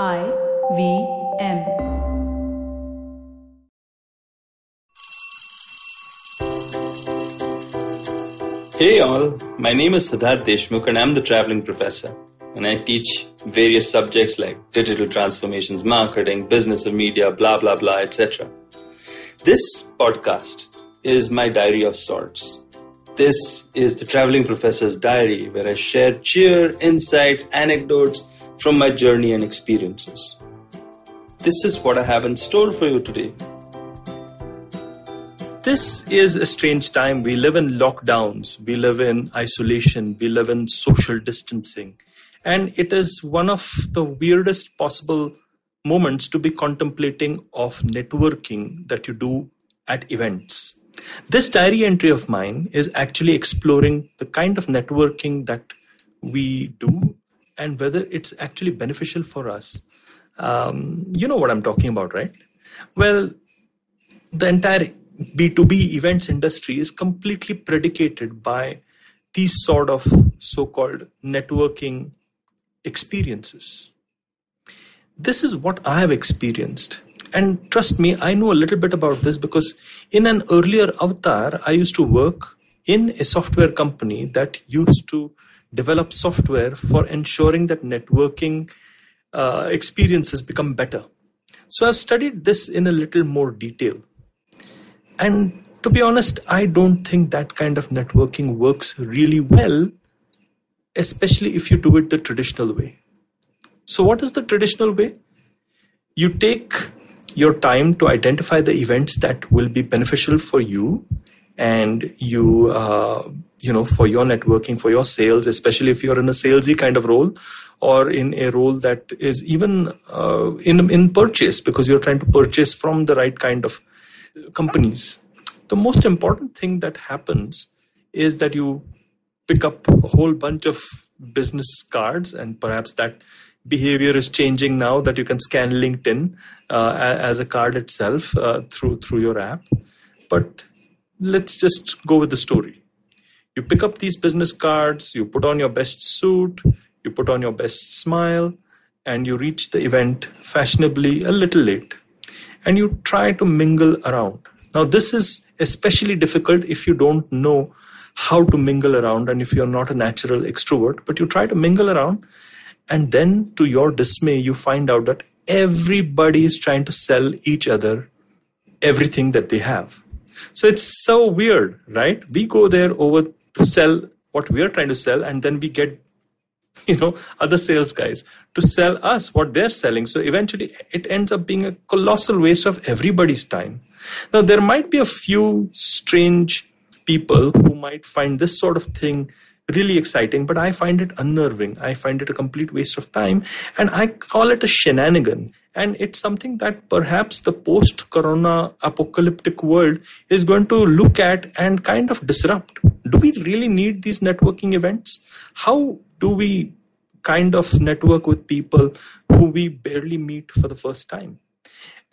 I V M. Hey all, my name is Siddharth Deshmukh and I'm the traveling professor. And I teach various subjects like digital transformations, marketing, business of media, blah blah blah, etc. This podcast is my diary of sorts. This is the traveling professor's diary where I share cheer, insights, anecdotes from my journey and experiences. This is what I have in store for you today. This is a strange time. We live in lockdowns, we live in isolation, we live in social distancing. And it is one of the weirdest possible moments to be contemplating of networking that you do at events. This diary entry of mine is actually exploring the kind of networking that we do and whether it's actually beneficial for us. Um, you know what I'm talking about, right? Well, the entire B2B events industry is completely predicated by these sort of so called networking experiences. This is what I have experienced. And trust me, I know a little bit about this because in an earlier avatar, I used to work in a software company that used to develop software for ensuring that networking uh, experiences become better. So I've studied this in a little more detail. And to be honest, I don't think that kind of networking works really well, especially if you do it the traditional way. So, what is the traditional way? You take your time to identify the events that will be beneficial for you and you uh, you know for your networking for your sales especially if you're in a salesy kind of role or in a role that is even uh, in in purchase because you're trying to purchase from the right kind of companies. The most important thing that happens is that you pick up a whole bunch of business cards and perhaps that behavior is changing now that you can scan linkedin uh, as a card itself uh, through through your app. But let's just go with the story. You pick up these business cards, you put on your best suit, you put on your best smile, and you reach the event fashionably a little late. And you try to mingle around. Now, this is especially difficult if you don't know how to mingle around and if you're not a natural extrovert, but you try to mingle around. And then, to your dismay, you find out that everybody is trying to sell each other everything that they have. So it's so weird, right? We go there over to sell what we are trying to sell, and then we get you know other sales guys to sell us what they're selling so eventually it ends up being a colossal waste of everybody's time now there might be a few strange people who might find this sort of thing really exciting, but I find it unnerving. I find it a complete waste of time. And I call it a shenanigan. And it's something that perhaps the post corona apocalyptic world is going to look at and kind of disrupt. Do we really need these networking events? How do we kind of network with people who we barely meet for the first time?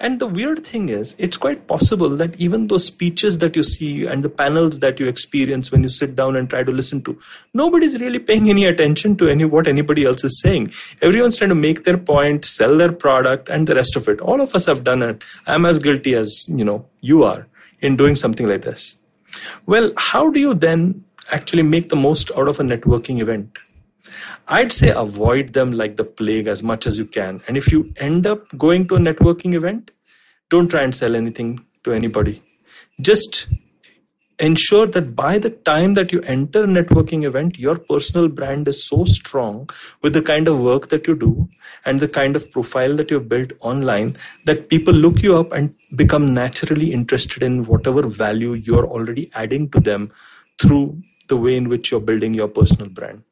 And the weird thing is, it's quite possible that even those speeches that you see and the panels that you experience when you sit down and try to listen to, nobody's really paying any attention to any what anybody else is saying. Everyone's trying to make their point, sell their product, and the rest of it. All of us have done it. I'm as guilty as you know you are in doing something like this. Well, how do you then actually make the most out of a networking event? I'd say avoid them like the plague as much as you can. And if you end up going to a networking event, don't try and sell anything to anybody. Just ensure that by the time that you enter a networking event, your personal brand is so strong with the kind of work that you do and the kind of profile that you've built online that people look you up and become naturally interested in whatever value you're already adding to them through the way in which you're building your personal brand.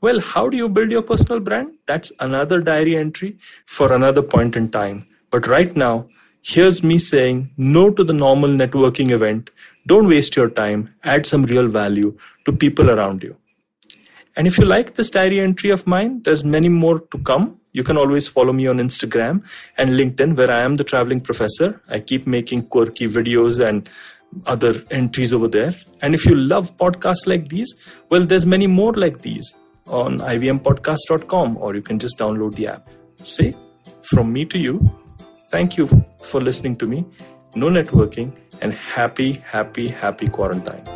Well, how do you build your personal brand? That's another diary entry for another point in time. But right now, here's me saying no to the normal networking event. Don't waste your time. Add some real value to people around you. And if you like this diary entry of mine, there's many more to come. You can always follow me on Instagram and LinkedIn, where I am the traveling professor. I keep making quirky videos and other entries over there. And if you love podcasts like these, well, there's many more like these on ivmpodcast.com or you can just download the app. Say, from me to you, thank you for listening to me. No networking and happy, happy, happy quarantine.